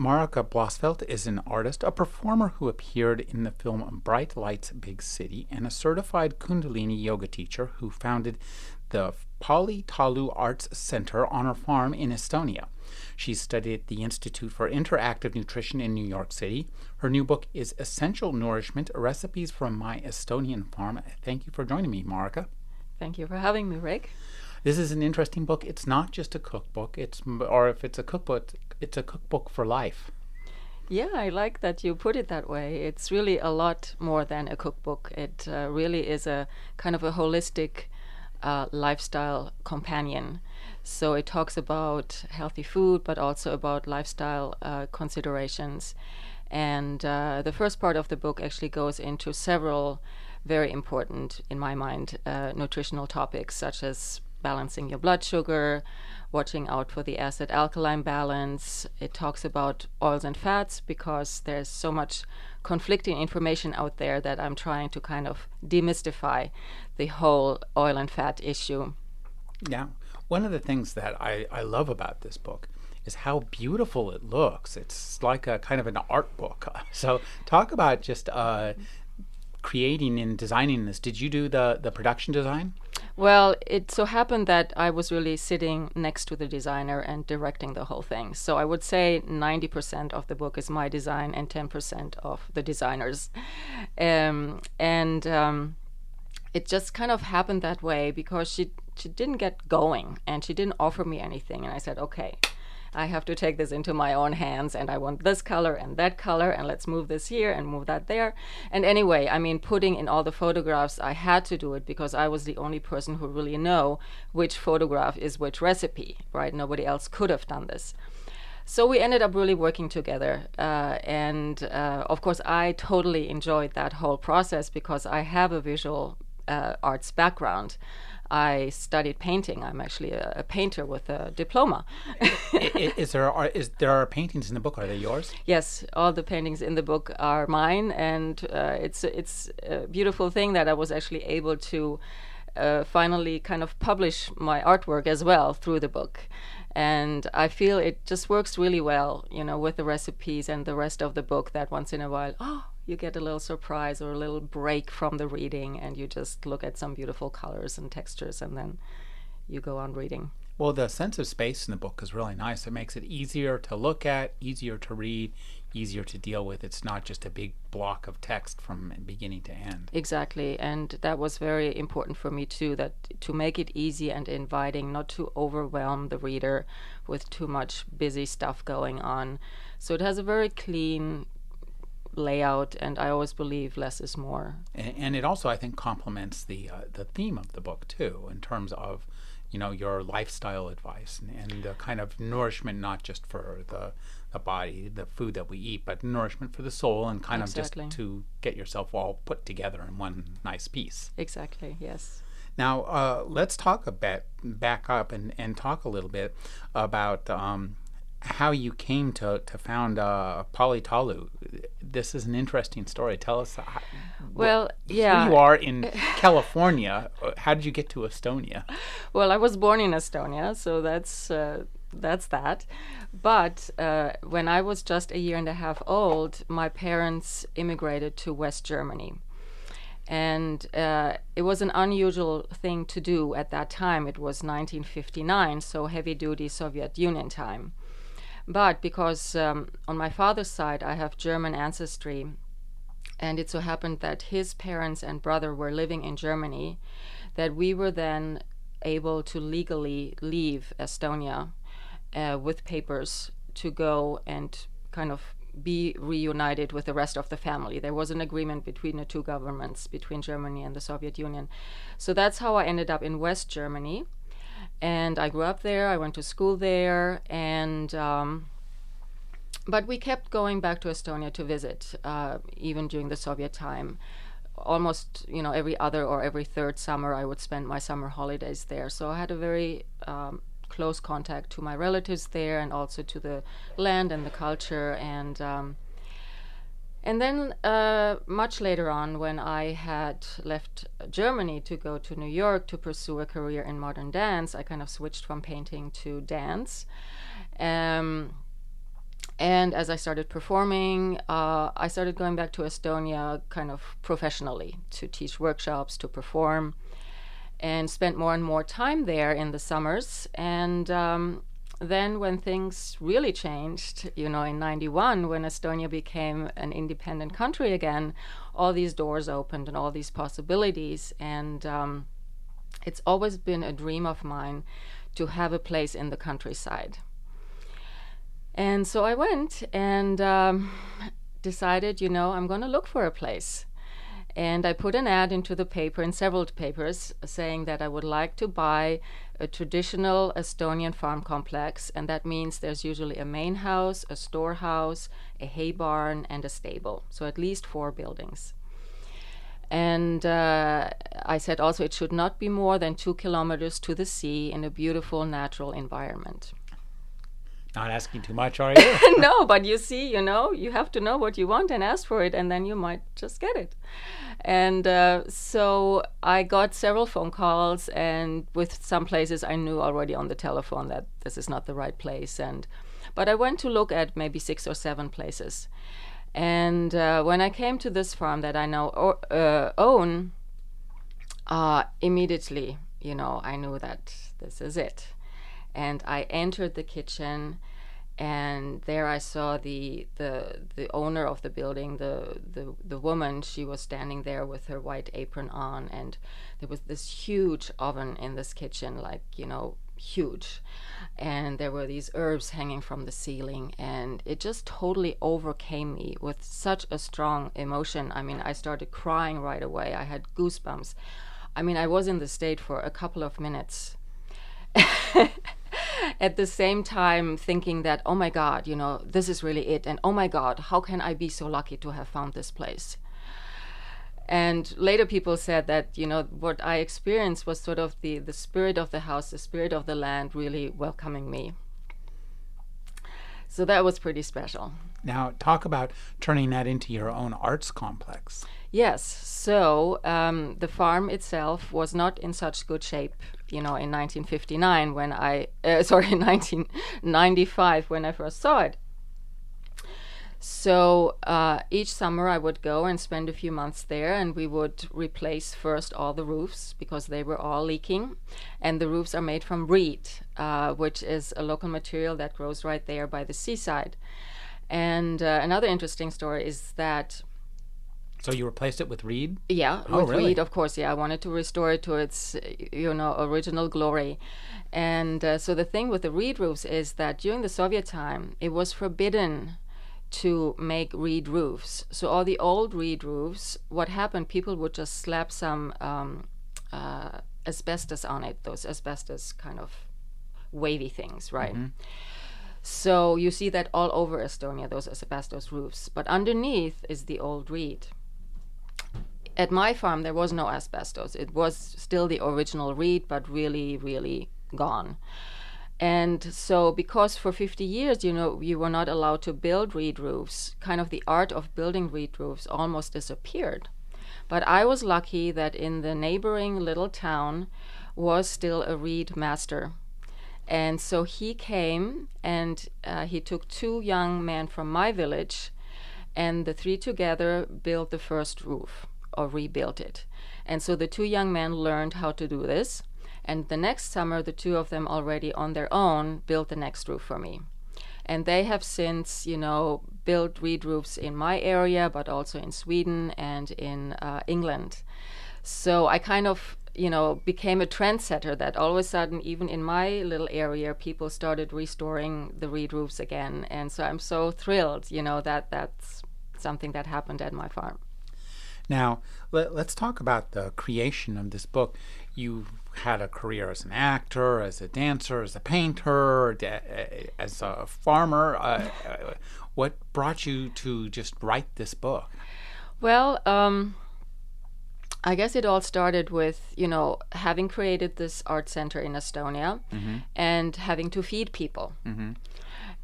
Marika Blossfeldt is an artist, a performer who appeared in the film Bright Lights Big City, and a certified Kundalini yoga teacher who founded the Polli Talu Arts Center on her farm in Estonia. She studied at the Institute for Integrative Nutrition in New York City. Her new book is Essential Nourishment Recipes from My Estonian Farm. Thank you for joining me, Marika. Thank you for having me, Rick. This is an interesting book. It's not just a cookbook. It's or if it's a cookbook, it's a cookbook for life. Yeah, I like that you put it that way. It's really a lot more than a cookbook. It uh, really is a kind of a holistic uh, lifestyle companion. So it talks about healthy food, but also about lifestyle uh, considerations. And uh, the first part of the book actually goes into several very important, in my mind, uh, nutritional topics, such as balancing your blood sugar, watching out for the acid alkaline balance. It talks about oils and fats because there's so much conflicting information out there that I'm trying to kind of demystify the whole oil and fat issue. Yeah. One of the things that I, I love about this book is how beautiful it looks. It's like a kind of an art book. So, talk about just uh, creating and designing this. Did you do the, the production design? Well, it so happened that I was really sitting next to the designer and directing the whole thing. So I would say 90% of the book is my design and 10% of the designers. Um, and um, it just kind of happened that way because she she didn't get going and she didn't offer me anything and I said, "Okay, I have to take this into my own hands and I want this color and that color and let's move this here and move that there. And anyway, I mean, putting in all the photographs, I had to do it because I was the only person who really know which photograph is which recipe, right? Nobody else could have done this. So we ended up really working together. Uh, and uh, of course, I totally enjoyed that whole process because I have a visual uh, arts background. I studied painting. I'm actually a, a painter with a diploma. is, is, there are is there are paintings in the book? Are they yours? Yes, all the paintings in the book are mine, and uh, it's it's a beautiful thing that I was actually able to uh, finally kind of publish my artwork as well through the book. And I feel it just works really well, you know, with the recipes and the rest of the book. That once in a while, oh, you get a little surprise or a little break from the reading and you just look at some beautiful colors and textures and then you go on reading. Well, the sense of space in the book is really nice. It makes it easier to look at, easier to read, easier to deal with. It's not just a big block of text from beginning to end. Exactly. And that was very important for me too that to make it easy and inviting, not to overwhelm the reader with too much busy stuff going on. So it has a very clean, layout, and I always believe less is more. And, and it also, I think, complements the uh, the theme of the book too, in terms of you know your lifestyle advice and, and the kind of nourishment, not just for the the body, the food that we eat, but nourishment for the soul, and kind exactly. of just to get yourself all put together in one nice piece. Exactly. Yes. Now, uh, let's talk a bit, back up and, and talk a little bit about um, how you came to to found uh, Polli Talu. This is an interesting story. Tell us. How, well, wh- yeah, you are in California. How did you get to Estonia? Well, I was born in Estonia, so that's uh, that's that. But uh, when I was just a year and a half old, my parents immigrated to West Germany. And uh, it was an unusual thing to do at that time. It was 1959, so heavy duty Soviet Union time. But because um, on my father's side I have German ancestry, and it so happened that his parents and brother were living in Germany, that we were then able to legally leave Estonia uh, with papers to go and kind of be reunited with the rest of the family. There was an agreement between the two governments, between Germany and the Soviet Union. So that's how I ended up in West Germany and I grew up there. I went to school there, and um, but we kept going back to Estonia to visit, uh, even during the Soviet time. almost you know every other or every third summer I would spend my summer holidays there. So I had a very um, close contact to my relatives there and also to the land and the culture and. Um, and then, uh, much later on, when I had left Germany to go to New York to pursue a career in modern dance, I kind of switched from painting to dance. Um, and as I started performing, uh, I started going back to Estonia kind of professionally to teach workshops, to perform, and spent more and more time there in the summers. And um, then, when things really changed, you know, in 91, when Estonia became an independent country again, all these doors opened and all these possibilities. And um, it's always been a dream of mine to have a place in the countryside and so I went and um, decided, you know, I'm going to look for a place. And I put an ad into the paper, in several papers, saying that I would like to buy a traditional Estonian farm complex. And that means there's usually a main house, a storehouse, a hay barn, and a stable. So at least four buildings. And uh, I said also it should not be more than two kilometers to the sea in a beautiful natural environment. Not asking too much, are you? no, but you see, you know, you have to know what you want and ask for it, and then you might just get it. And uh, so I got several phone calls, and with some places I knew already on the telephone that this is not the right place. And but I went to look at maybe six or seven places. And uh, when I came to this farm that I now uh, own, uh, immediately, you know, I knew that this is it and I entered the kitchen and there I saw the the the owner of the building, the the the woman. She was standing there with her white apron on, and there was this huge oven in this kitchen, like you know, huge, and there were these herbs hanging from the ceiling, and it just totally overcame me with such a strong emotion. I mean, I started crying right away. I had goosebumps. I mean, I was in the state for a couple of minutes. At the same time thinking that oh my god you know this is really it and oh my god how can i be so lucky to have found this place? And later people said that you know what i experienced was sort of the the spirit of the house the spirit of the land really welcoming me. So that was pretty special now talk about turning that into your own arts complex Yes. So um, the farm itself was not in such good shape, you know, in 1959 when I, uh, sorry, 1995 when I first saw it. So uh, each summer I would go and spend a few months there, and we would replace first all the roofs because they were all leaking. And the roofs are made from reed, uh, which is a local material that grows right there by the seaside. And uh, another interesting story is that so you replaced it with reed? Yeah, oh, with really? reed, of course. Yeah, I wanted to restore it to its, you know, original glory. And uh, so the thing with the reed roofs is that during the Soviet time, it was forbidden to make reed roofs. So all the old reed roofs, what happened? People would just slap some um, uh, asbestos on it. Those asbestos kind of wavy things, right? Mm-hmm. So you see that all over Estonia, those asbestos roofs. But underneath is the old reed at my farm there was no asbestos. It was still the original reed, but really, really gone. And so, because for 50 years, you know, you were not allowed to build reed roofs, kind of the art of building reed roofs almost disappeared. But I was lucky that in the neighboring little town was still a reed master. And so he came and uh, he took two young men from my village, and the three together built the first roof or rebuilt it. And so the two young men learned how to do this. And the next summer, the two of them already on their own built the next roof for me. And they have since, you know, built reed roofs in my area, but also in Sweden and in uh, England. So I kind of, you know, became a trendsetter that all of a sudden, even in my little area, people started restoring the reed roofs again. And so I'm so thrilled, you know, that that's something that happened at my farm. Now, let, us talk about the creation of this book. You had a career as an actor, as a dancer, as a painter, as a farmer. Uh, uh, what brought you to just write this book? Well, um, I guess it all started with, you know, having created this art center in Estonia mm-hmm. and having to feed people. Mm-hmm.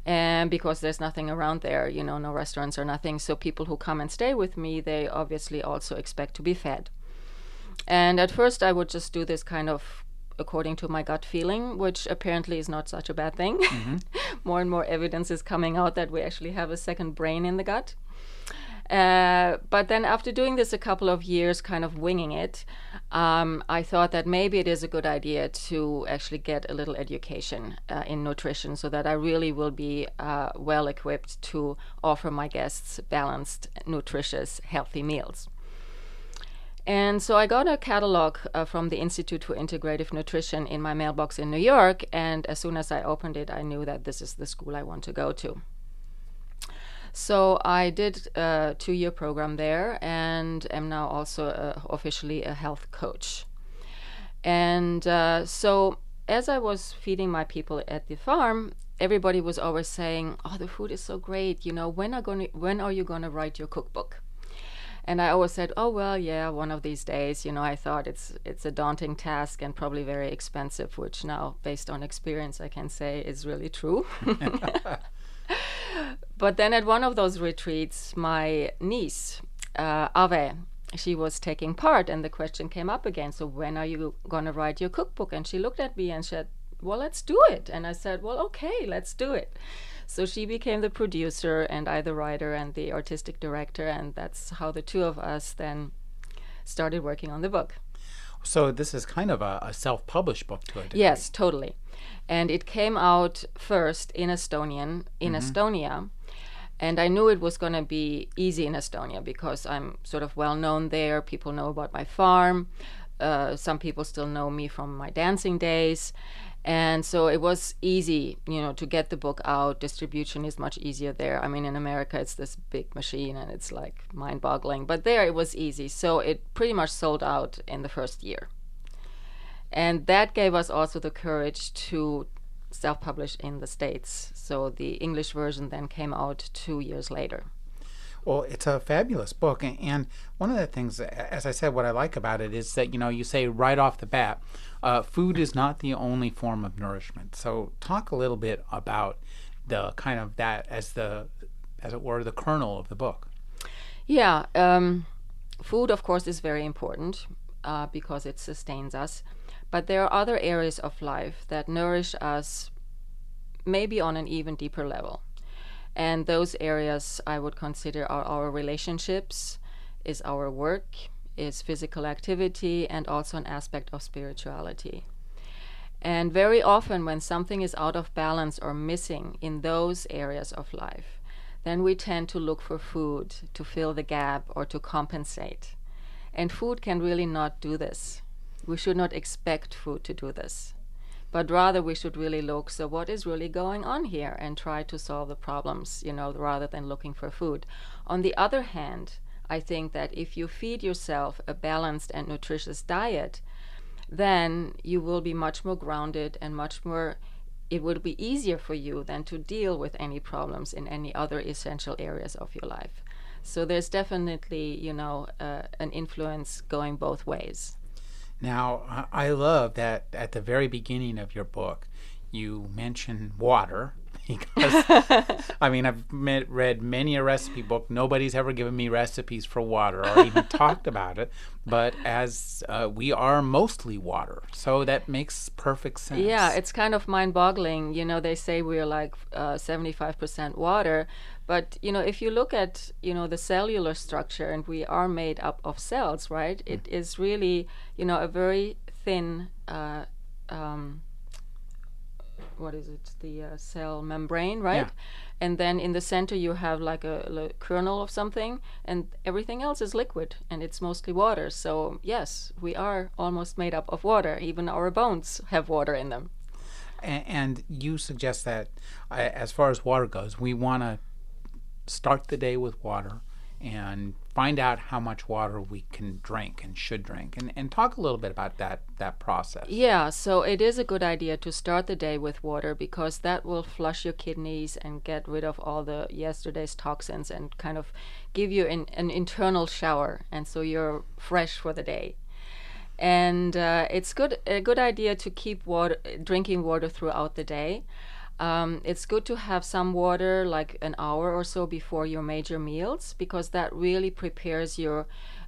And because there's nothing around there, you know, no restaurants or nothing. So people who come and stay with me, they obviously also expect to be fed. And at first, I would just do this kind of according to my gut feeling, which apparently is not such a bad thing. Mm-hmm. more and more evidence is coming out that we actually have a second brain in the gut. Uh, but then, after doing this a couple of years, kind of winging it, um, I thought that maybe it is a good idea to actually get a little education uh, in nutrition so that I really will be uh, well equipped to offer my guests balanced, nutritious, healthy meals. And so I got a catalog uh, from the Institute for Integrative Nutrition in my mailbox in New York. And as soon as I opened it, I knew that this is the school I want to go to. So I did a two year program there and am now also uh, officially a health coach. And uh, so as I was feeding my people at the farm, everybody was always saying, "Oh, the food is so great! You know, when are going when are you going to write your cookbook?" And I always said, "Oh well, yeah, one of these days." You know, I thought it's it's a daunting task and probably very expensive, which now, based on experience, I can say is really true. but then at one of those retreats, my niece, uh, Ave, she was taking part, and the question came up again. So when are you going to write your cookbook? And she looked at me and said, "Well, let's do it." And I said, "Well, okay, let's do it." So she became the producer, and I the writer and the artistic director, and that's how the two of us then started working on the book. So this is kind of a, a self-published book to a degree. Yes, totally. And it came out first in Estonian in Estonia. And I knew it was going to be easy in Estonia because I'm sort of well known there. People know about my farm. Uh, some people still know me from my dancing days. And so it was easy, you know, to get the book out. Distribution is much easier there. I mean, in America, it's this big machine and it's like mind boggling. But there it was easy. So it pretty much sold out in the first year. And that gave us also the courage to self publish in the States. So the English version then came out two years later. Well, it's a fabulous book, and one of the things, as I said, what I like about it is that you know you say right off the bat, uh, food is not the only form of nourishment. So talk a little bit about the kind of that as the, as it were, the kernel of the book. Yeah, um, food, of course, is very important uh, because it sustains us. But there are other areas of life that nourish us maybe on an even deeper level. And those areas I would consider are our relationships, is our work, is physical activity, and also an aspect of spirituality. And very often, when something is out of balance or missing in those areas of life, then we tend to look for food to fill the gap or to compensate. And food can really not do this. We should not expect food to do this, but rather we should really look so what is really going on here and try to solve the problems, you know, rather than looking for food. On the other hand, I think that if you feed yourself a balanced and nutritious diet, then you will be much more grounded and much more it would be easier for you than to deal with any problems in any other essential areas of your life so there's definitely you know uh, an influence going both ways Now, I love that at the very beginning of your book, you mention water because I mean I've met, read many a recipe book. Nobody's ever given me recipes for water or even talked about it. But as uh, we are mostly water, so that makes perfect sense. Yeah, it's kind of mind-boggling. You know, they say we're like uh, 75% water, but you know, if you look at you know the cellular structure, and we are made up of cells, right? It is really you know a very thin. Uh, um, what is it? The uh, cell membrane, right? Yeah. And then in the center you have like a, li- kernel of something, and everything else is liquid, and it's mostly water. So yes, we are almost made up of water. Even our bones have water in them. A- and you suggest that uh, as far as water goes, we want to start the day with water and find out how much water we can drink and should drink and, and talk a little bit about that that process Yeah, so it is a good idea to start the day with water because that will flush your kidneys and get rid of all the yesterday's toxins and kind of give you an, an internal shower, and so you're fresh for the day. And uh, it's good a good idea to keep water drinking water throughout the day. Um, it's good to have some water like an hour or so before your major meals because that really prepares your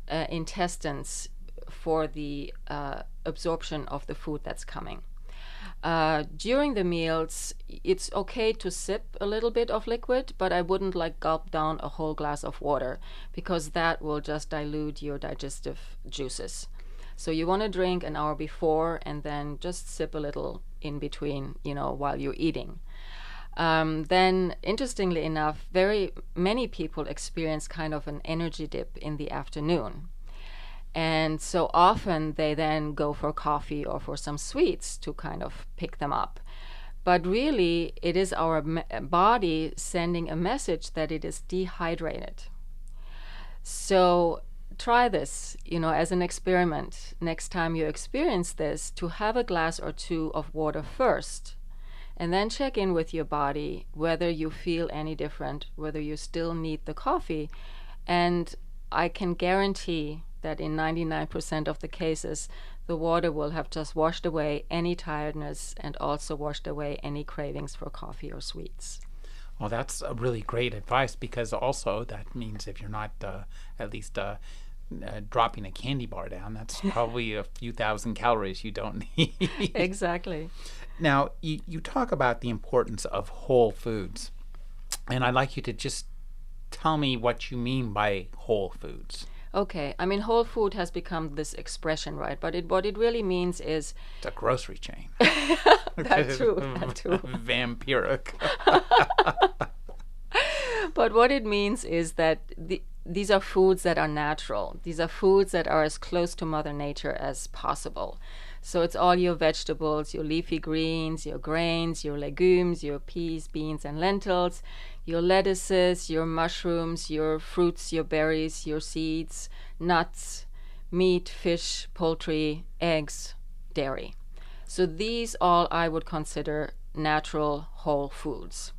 uh, intestines for the uh, absorption of the food that's coming. Uh, during the meals, it's okay to sip a little bit of liquid, but I wouldn't like gulp down a whole glass of water because that will just dilute your digestive juices. So you want to drink an hour before and then just sip a little in between, you know, while you're eating. Um, then, interestingly enough, very many people experience kind of an energy dip in the afternoon. And so often they then go for coffee or for some sweets to kind of pick them up. But really, it is our me- body sending a message that it is dehydrated. So try this, you know, as an experiment. Next time you experience this, to have a glass or two of water first, and then check in with your body whether you feel any different, whether you still need the coffee. And I can guarantee that in 99% of the cases, the water will have just washed away any tiredness and also washed away any cravings for coffee or sweets. Well, that's really great advice because also that means if you're not uh, at least uh, uh, dropping a candy bar down, that's probably a few thousand calories you don't need. exactly. Now, you, you talk about the importance of whole foods, and I'd like you to just tell me what you mean by whole foods. Okay, I mean, whole food has become this expression, right? But it, what it really means is It's a grocery chain. that too, that too. Vampiric. But what it means is that the, these are foods that are natural. These are foods that are as close to Mother Nature as possible. So it's all your vegetables, your leafy greens, your grains, your legumes, your peas, beans, and lentils, your lettuces, your mushrooms, your fruits, your berries, your seeds, nuts, meat, fish, poultry, eggs, dairy. So these all I would consider natural whole foods.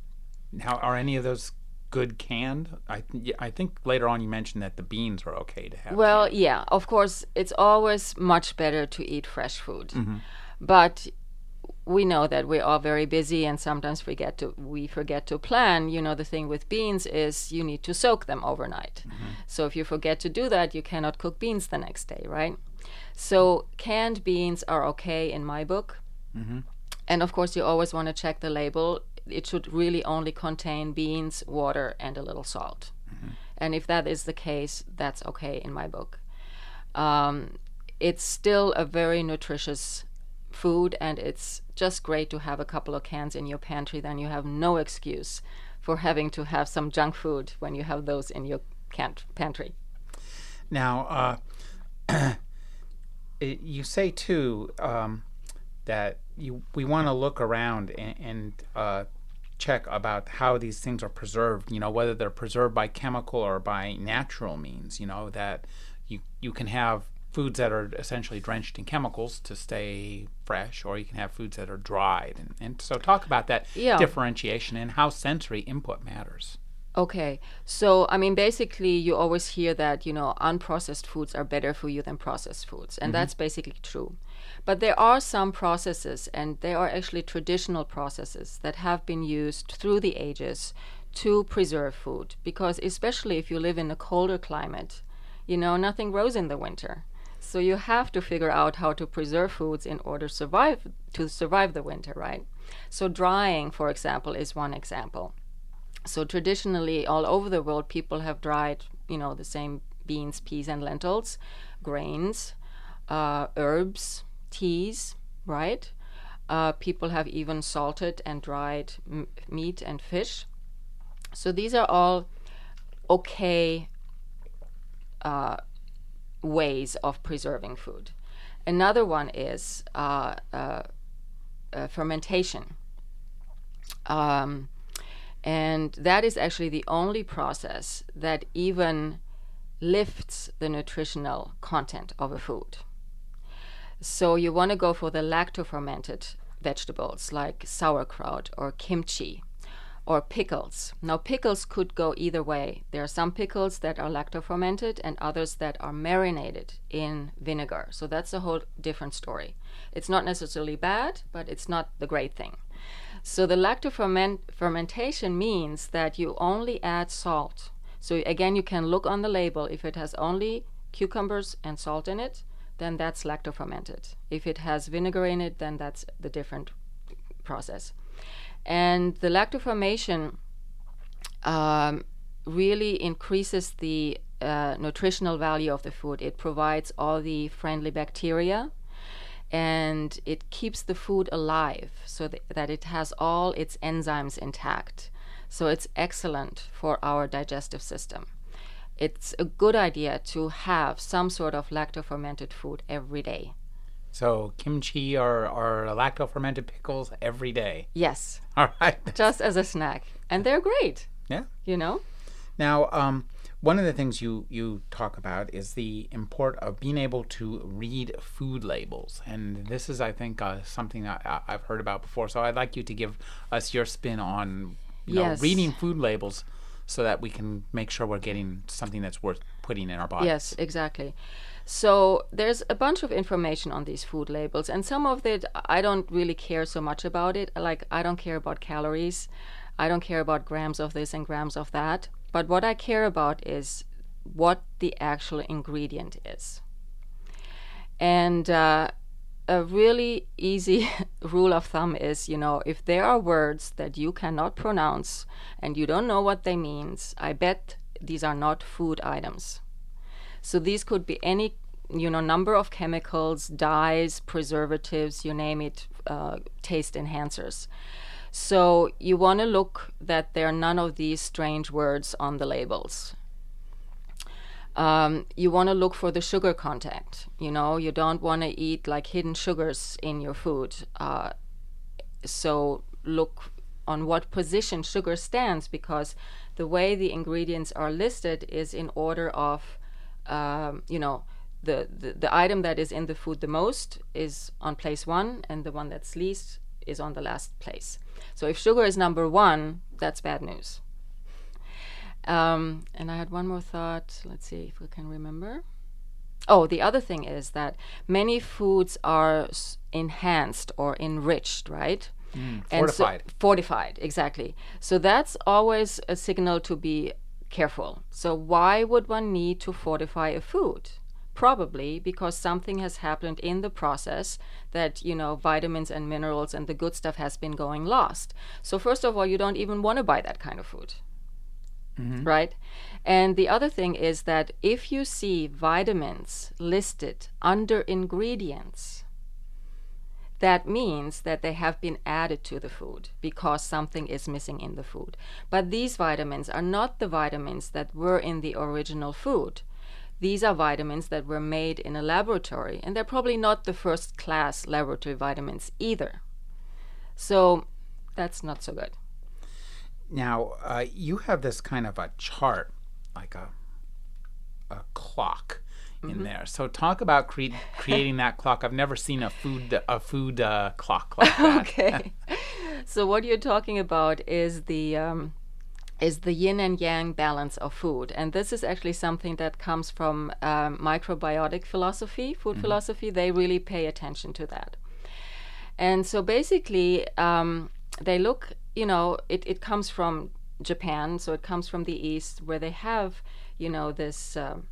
Now, are any of those good canned? I th- I think later on you mentioned that the beans are okay to have. Well, canned. yeah, of course, it's always much better to eat fresh food. Mm-hmm. But we know that we're all very busy and sometimes forget to we forget to plan. You know, the thing with beans is you need to soak them overnight. Mm-hmm. So if you forget to do that, you cannot cook beans the next day, right? So canned beans are okay in my book. Mm-hmm. And of course, you always want to check the label. It should really only contain beans, water, and a little salt. And if that is the case, that's okay in my book. Um, it's still a very nutritious food, and it's just great to have a couple of cans in your pantry. Then you have no excuse for having to have some junk food when you have those in your can- pantry. Now, uh, you say too um, that you we want to look around and, and uh, check about how these things are preserved. You know, whether they're preserved by chemical or by natural means. You know that you you can have foods that are essentially drenched in chemicals to stay fresh, or you can have foods that are dried. And, and so, talk about that Yeah. differentiation and how sensory input matters. Okay, so I mean, basically, you always hear that you know unprocessed foods are better for you than processed foods, and mm-hmm. that's basically true. But there are some processes, and they are actually traditional processes that have been used through the ages to preserve food. Because especially if you live in a colder climate, you know nothing grows in the winter, so you have to figure out how to preserve foods in order to survive to survive the winter, right? So drying, for example, is one example. So traditionally, all over the world, people have dried, you know, the same beans, peas, and lentils, grains, uh, herbs, teas, right? Uh, people have even salted and dried m- meat and fish. So these are all okay uh, ways of preserving food. Another one is uh, uh, uh, fermentation. Um, And that is actually the only process that even lifts the nutritional content of a food. So you want to go for the lacto-fermented vegetables like sauerkraut or kimchi or pickles. Now, pickles could go either way. There are some pickles that are lacto-fermented and others that are marinated in vinegar. So that's a whole different story. It's not necessarily bad, but it's not the great thing. So the lacto-fermentation means that you only add salt. So again, you can look on the label if it has only cucumbers and salt in it, then that's lacto-fermented. If it has vinegar in it, then that's the different process. And the lactofermation um, really increases the uh, nutritional value of the food. It provides all the friendly bacteria and it keeps the food alive so th- that it has all its enzymes intact. So it's excellent for our digestive system. It's a good idea to have some sort of lacto fermented food every day. So kimchi or, or lacto fermented pickles every day. Yes. All right. Just as a snack. And they're great. Yeah. You know? Now, um, one of the things you, you talk about is the import of being able to read food labels. And this is, I think, uh, something I, I've heard about before. So I'd like you to give us your spin on you know, reading food labels so that we can make sure we're getting something that's worth putting in our bodies. Yes, exactly. So there's a bunch of information on these food labels, and some of it I don't really care so much about it. Like I don't care about calories, I don't care about grams of this and grams of that. But what I care about is what the actual ingredient is. And uh, a really easy rule of thumb is, you know, if there are words that you cannot pronounce and you don't know what they means, I bet these are not food items. So these could be any, you know, number of chemicals, dyes, preservatives, you name it, uh, taste enhancers. So you want to look that there are none of these strange words on the labels. Um, you want to look for the sugar content. You know, you don't want to eat like hidden sugars in your food. Uh, so look on what position sugar stands because the way the ingredients are listed is in order of um, you know the, the the item that is in the food the most is on place one and the one that's least is on the last place so if sugar is number one that's bad news um, and i had one more thought let's see if we can remember Oh, the other thing is that many foods are s- enhanced or enriched, right? And so- fortified. fortified, exactly. So that's always a signal to be careful. So why would one need to fortify a food? Probably because something has happened in the process that, you know, vitamins and minerals and the good stuff has been going lost. So first of all, you don't even want to buy that kind of food Mm-hmm. right? And the other thing is that if you see vitamins listed under ingredients, that means that they have been added to the food because something is missing in the food. But these vitamins are not the vitamins that were in the original food. These are vitamins that were made in a laboratory, and they're probably not the first class laboratory vitamins either. So that's not so good. Now, uh, you have this kind of a chart, like a a clock Mm-hmm. in there. So talk about cre- creating that clock. I've never seen a food a food uh, clock like that. okay. so what you're talking about is the um, is the yin and yang balance of food, and this is actually something that comes from um, microbiotic philosophy, food philosophy. They really pay attention to that, and so basically um, they look. You know, it it comes from Japan, so it comes from the East, where they have you know this. Um,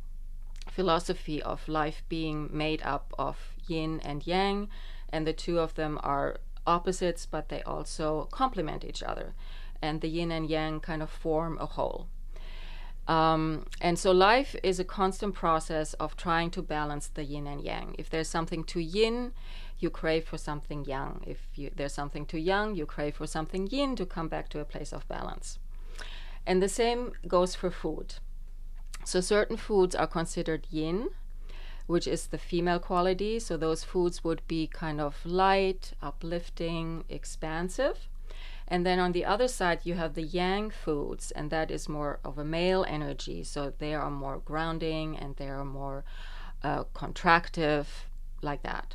philosophy of life being made up of yin and yang, and the two of them are opposites, but they also complement each other. And the yin and yang kind of form a whole. Um, and so life is a constant process of trying to balance the yin and yang. If there's something too yin, you crave for something yang. If you, there's something too yang, you crave for something yin to come back to a place of balance. And the same goes for food. So certain foods are considered yin, which is the female quality. So those foods would be kind of light, uplifting, expansive. And then on the other side, you have the yang foods, and that is more of a male energy. So they are more grounding and they are more uh, contractive, like that.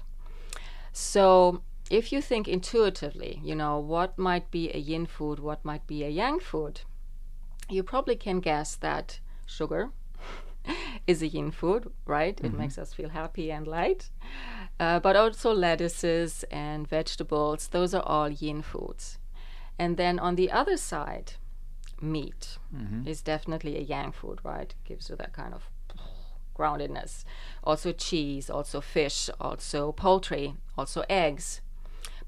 So if you think intuitively, you know, what might be a yin food, what might be a yang food, you probably can guess that sugar is a yin food, right? Mm-hmm. It makes us feel happy and light. Uh, but also lettuces and vegetables, those are all yin foods. And then on the other side, meat mm-hmm. is definitely a yang food, right? Gives you that kind of groundedness. Also cheese, also fish, also poultry, also eggs.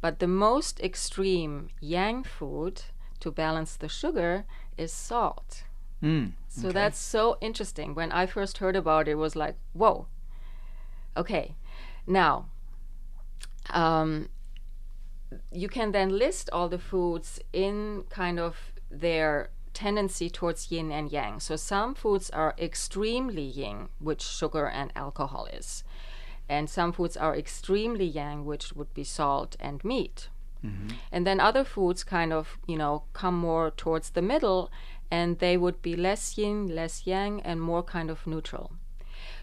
But the most extreme yang food to balance the sugar is salt. Mm, so that's so interesting. When I first heard about it, it was like, whoa. Okay, now um, you can then list all the foods in kind of their tendency towards yin and yang. So some foods are extremely yin, which sugar and alcohol is. And some foods are extremely yang, which would be salt and meat. Mm-hmm. And then other foods kind of, you know, come more towards the middle and they would be less yin, less yang, and more kind of neutral.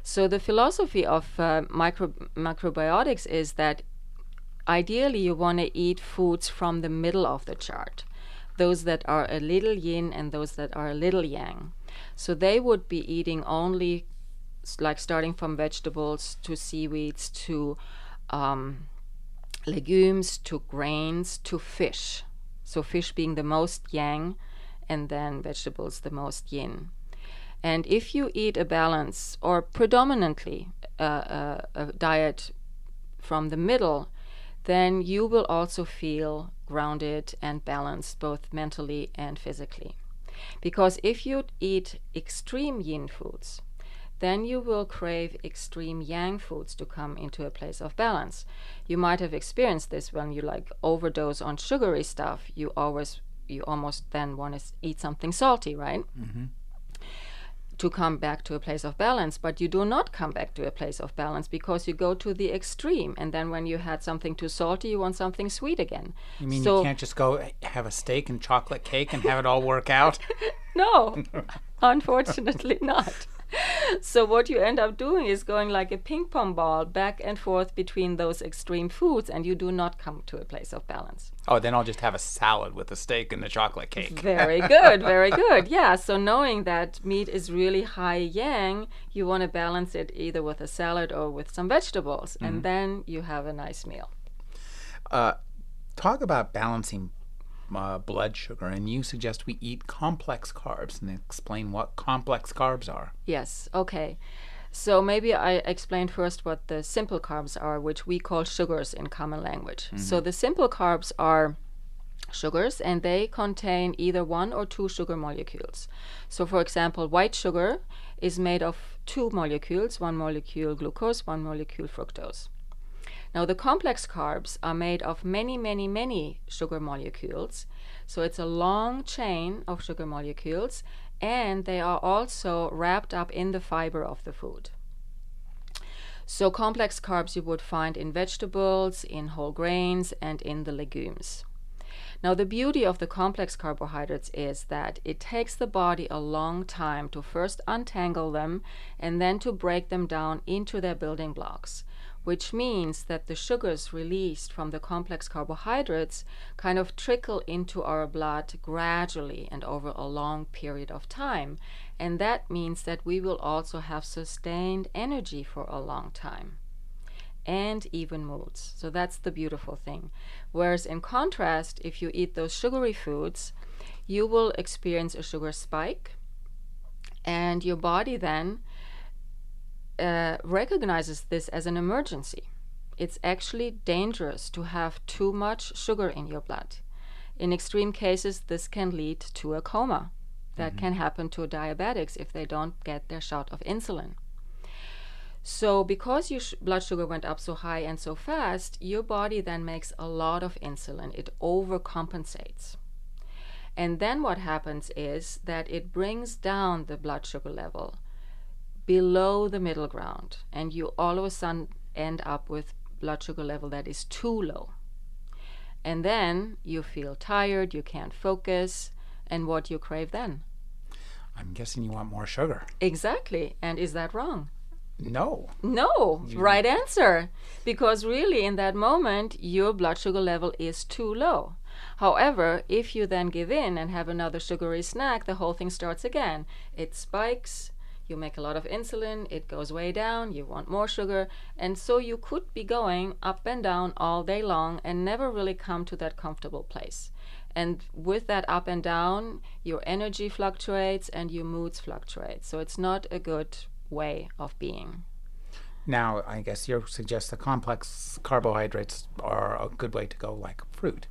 So the philosophy of uh, micro- macrobiotics is that ideally you want to eat foods from the middle of the chart, those that are a little yin and those that are a little yang. So they would be eating only like starting from vegetables to seaweeds to um, legumes to grains to fish. So fish being the most yang, and then vegetables the most yin. And if you eat a balance or predominantly uh, uh, a diet from the middle, then you will also feel grounded and balanced both mentally and physically. Because if you eat extreme yin foods, then you will crave extreme yang foods to come into a place of balance. You might have experienced this when you like overdose on sugary stuff. You always, you almost then want to eat something salty, right? Mm-hmm to come back to a place of balance, but you do not come back to a place of balance because you go to the extreme. And then when you had something too salty, you want something sweet again. You mean so you can't just go have a steak and chocolate cake and have it all work out? no, unfortunately not. so what you end up doing is going like a ping pong ball back and forth between those extreme foods and you do not come to a place of balance. Oh then i'll just have a salad with a steak and a chocolate cake. Very good very good. Yeah so knowing that meat is really high yang you want to balance it either with a salad or with some vegetables mm-hmm. and then you have a nice meal. Uh, talk about balancing uh, blood sugar, and you suggest we eat complex carbs and explain what complex carbs are. Yes, okay. So maybe I explain first what the simple carbs are, which we call sugars in common language. Mm-hmm. So the simple carbs are sugars and they contain either one or two sugar molecules. So for example, white sugar is made of two molecules, one molecule glucose, one molecule fructose. Now, the complex carbs are made of many, many, many sugar molecules. So it's a long chain of sugar molecules, and they are also wrapped up in the fiber of the food. So, complex carbs you would find in vegetables, in whole grains, and in the legumes. Now, the beauty of the complex carbohydrates is that it takes the body a long time to first untangle them and then to break them down into their building blocks which means that the sugars released from the complex carbohydrates kind of trickle into our blood gradually and over a long period of time. And that means that we will also have sustained energy for a long time and even moods. So that's the beautiful thing. Whereas, in contrast, if you eat those sugary foods, you will experience a sugar spike, and your body then uh, recognizes this as an emergency. It's actually dangerous to have too much sugar in your blood. In extreme cases, this can lead to a coma. That mm-hmm. can happen to diabetics if they don't get their shot of insulin. So, because your sh- blood sugar went up so high and so fast, your body then makes a lot of insulin. It overcompensates. And then what happens is that it brings down the blood sugar level below the middle ground, and you all of a sudden end up with blood sugar level that is too low. And then you feel tired, you can't focus, and what you crave then? I'm guessing you want more sugar. Exactly. And is that wrong? No. No, right answer. Because really, in that moment, your blood sugar level is too low. However, if you then give in and have another sugary snack, the whole thing starts again. It spikes, you make a lot of insulin, it goes way down, you want more sugar, and so you could be going up and down all day long and never really come to that comfortable place. And with that up and down, your energy fluctuates and your moods fluctuate. So it's not a good way of being. Now, I guess you suggest the complex carbohydrates are a good way to go, like fruit.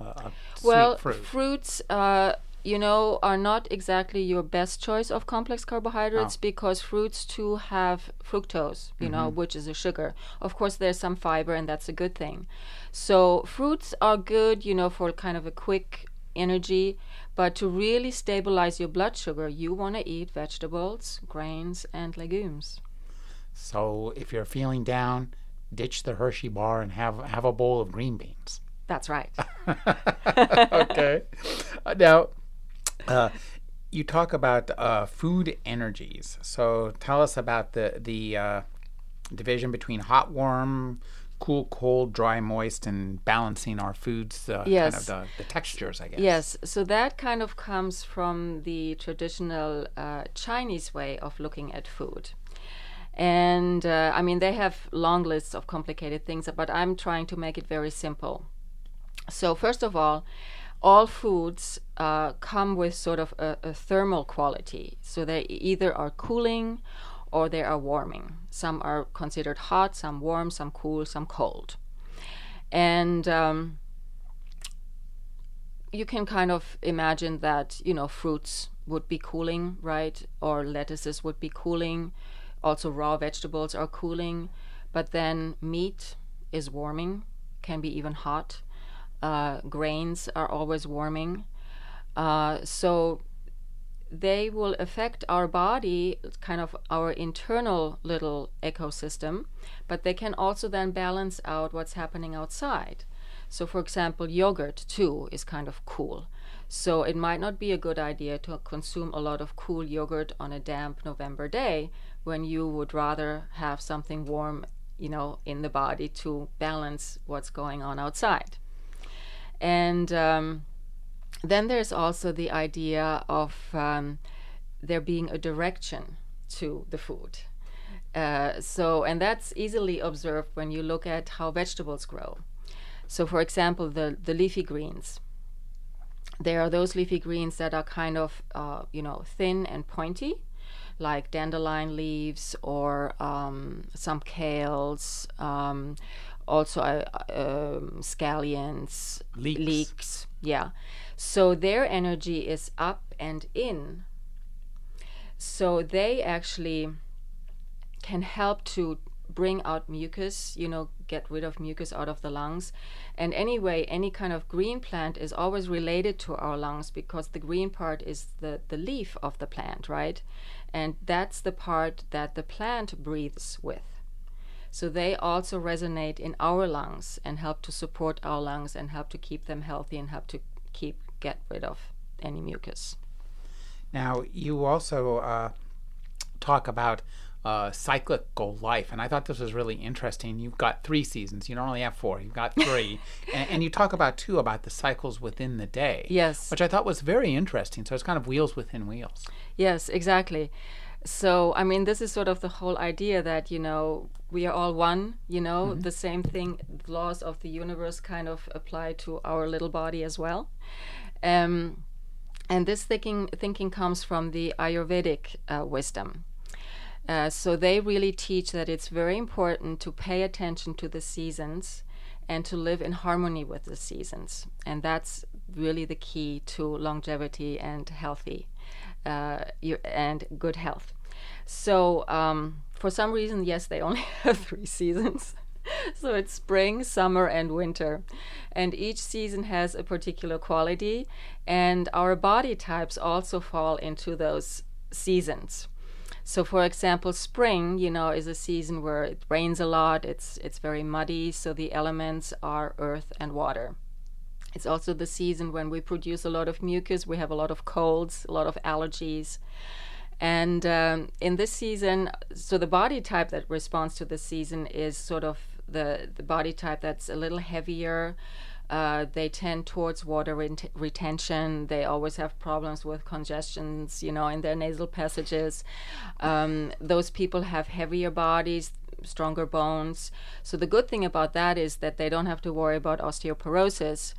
Uh, well, fruit. fruits, uh, you know, are not exactly your best choice of complex carbohydrates Oh. because fruits too have fructose, you know, which is a sugar. Of course, there's some fiber, and that's a good thing. So, fruits are good, you know, for kind of a quick energy. But to really stabilize your blood sugar, you want to eat vegetables, grains, and legumes. So if you're feeling down, ditch the Hershey bar and have have a bowl of green beans. That's right. okay. Uh, now, uh, you talk about uh, food energies. So tell us about the the uh, division between hot, warm, cool, cold, dry, moist, and balancing our foods. Uh, Kind Yes. of the, the textures, I guess. Yes, so that kind of comes from the traditional uh, Chinese way of looking at food. And uh, I mean, they have long lists of complicated things, but I'm trying to make it very simple. So, first of all, all foods uh, come with sort of a, a thermal quality. So, they either are cooling or they are warming. Some are considered hot, some warm, some cool, some cold. And um, you can kind of imagine that you know fruits would be cooling right or lettuces would be cooling also raw vegetables are cooling but then meat is warming can be even hot uh, grains are always warming uh, so they will affect our body, kind of our internal little ecosystem, but they can also then balance out what's happening outside. So, for example, yogurt too is kind of cool. So, it might not be a good idea to consume a lot of cool yogurt on a damp November day when you would rather have something warm, you know, in the body to balance what's going on outside. And um, then there's also the idea of um, there being a direction to the food. Uh, so, and that's easily observed when you look at how vegetables grow. So, for example, the, the leafy greens. There are those leafy greens that are kind of, uh, you know, thin and pointy, like dandelion leaves or um, some kales, um, also uh, um, scallions, Leeks. leeks. Yeah. So their energy is up and in. So they actually can help to bring out mucus, you know, get rid of mucus out of the lungs. And anyway, any kind of green plant is always related to our lungs because the green part is the, the leaf of the plant, right? And that's the part that the plant breathes with. So they also resonate in our lungs and help to support our lungs and help to keep them healthy and help to keep get rid of any mucus. Now, you also uh, talk about uh, cyclical life, and I thought this was really interesting. You've got three seasons. You don't only have four. You've got three, and, and you talk about too about the cycles within the day. Yes. which I thought was very interesting. So it's kind of wheels within wheels. Yes, exactly. So, I mean, this is sort of the whole idea that, you know, we are all one, you know, the same thing, laws of the universe kind of apply to our little body as well. Um, and this thinking, thinking comes from the Ayurvedic uh, wisdom. Uh, so they really teach that it's very important to pay attention to the seasons and to live in harmony with the seasons. And that's really the key to longevity and healthy uh, and good health. So um, for some reason, yes, they only have three seasons. so it's spring, summer, and winter. And each season has a particular quality, and our body types also fall into those seasons. So, for example, spring, you know, is a season where it rains a lot. It's it's very muddy, so the elements are earth and water. It's also the season when we produce a lot of mucus, we have a lot of colds, a lot of allergies. And um, in this season, so the body type that responds to the season is sort of the, the body type that's a little heavier. Uh, they tend towards water ret- retention. They always have problems with congestions, you know, in their nasal passages. Um, those people have heavier bodies, stronger bones. So the good thing about that is that they don't have to worry about osteoporosis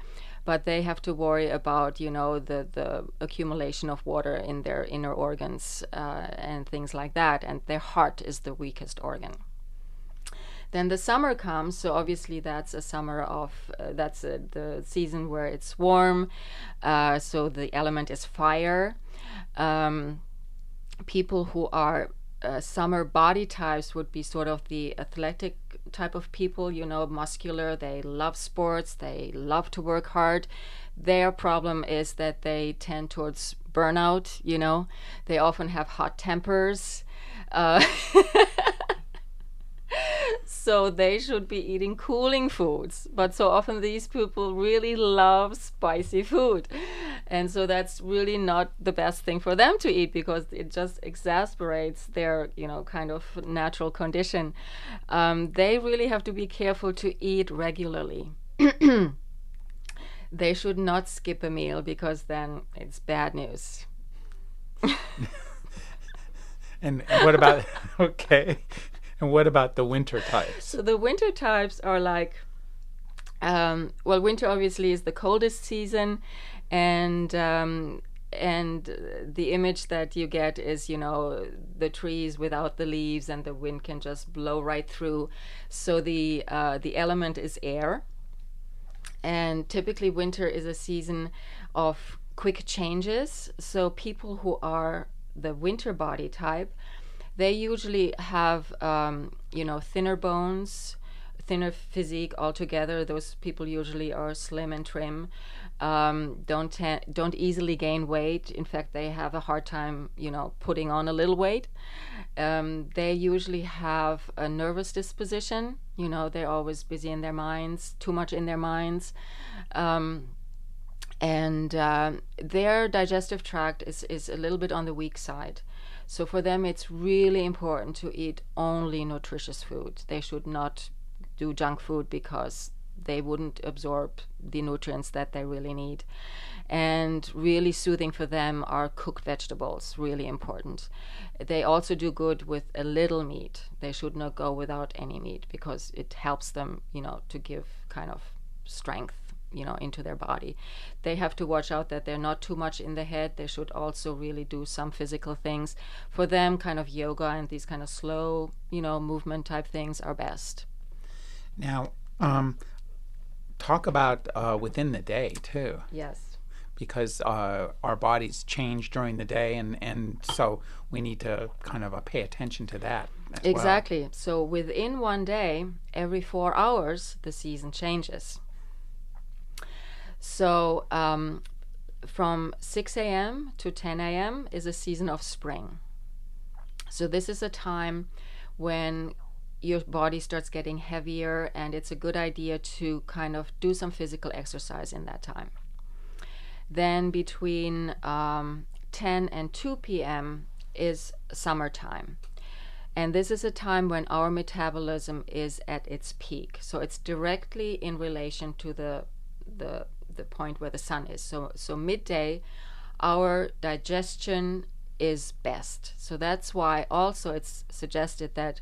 but they have to worry about you know the the accumulation of water in their inner organs uh, and things like that and their heart is the weakest organ then the summer comes so obviously that's a summer of uh, that's a, the season where it's warm uh, so the element is fire um, people who are uh, summer body types would be sort of the athletic type of people, you know, muscular. They love sports. They love to work hard. Their problem is that they tend towards burnout, you know. They often have hot tempers. Uh, so they should be eating cooling foods. But so often these people really love spicy food. And so that's really not the best thing for them to eat because it just exasperates their, you know, kind of natural condition. Um, they really have to be careful to eat regularly. they should not skip a meal because then it's bad news. and what about okay and what about the winter types? So the winter types are like, um, well, winter obviously is the coldest season, and um, and the image that you get is you know the trees without the leaves and the wind can just blow right through. So the uh, the element is air. And typically winter is a season of quick changes. So people who are the winter body type they usually have, um, you know, thinner bones, thinner physique altogether. Those people usually are slim and trim. Um, don't don't easily gain weight. In fact, they have a hard time, you know, putting on a little weight. Um, they usually have a nervous disposition. You know, they're always busy in their minds, too much in their minds. Um, and uh, their digestive tract is, is a little bit on the weak side. So for them, it's really important to eat only nutritious food. They should not do junk food because they wouldn't absorb the nutrients that they really need. And really soothing for them are cooked vegetables, really important. They also do good with a little meat. They should not go without any meat because it helps them, you know, to give kind of strength you know into their body. They have to watch out that they're not too much in the head. They should also really do some physical things. For them kind of yoga and these kind of slow you know movement type things are best. Now um, talk about uh, within the day too. Yes. Because uh, our bodies change during the day and, and so we need to kind of uh, pay attention to that exactly well. so within one day every four hours the season changes so um, from 6 a.m. to 10 a.m. is a season of spring. So this is a time when your body starts getting heavier, and it's a good idea to kind of do some physical exercise in that time. Then between um, 10 and 2 p.m. is summertime. And this is a time when our metabolism is at its peak. So it's directly in relation to the the the point where the sun is. So so midday, our digestion is best. So that's why also it's suggested that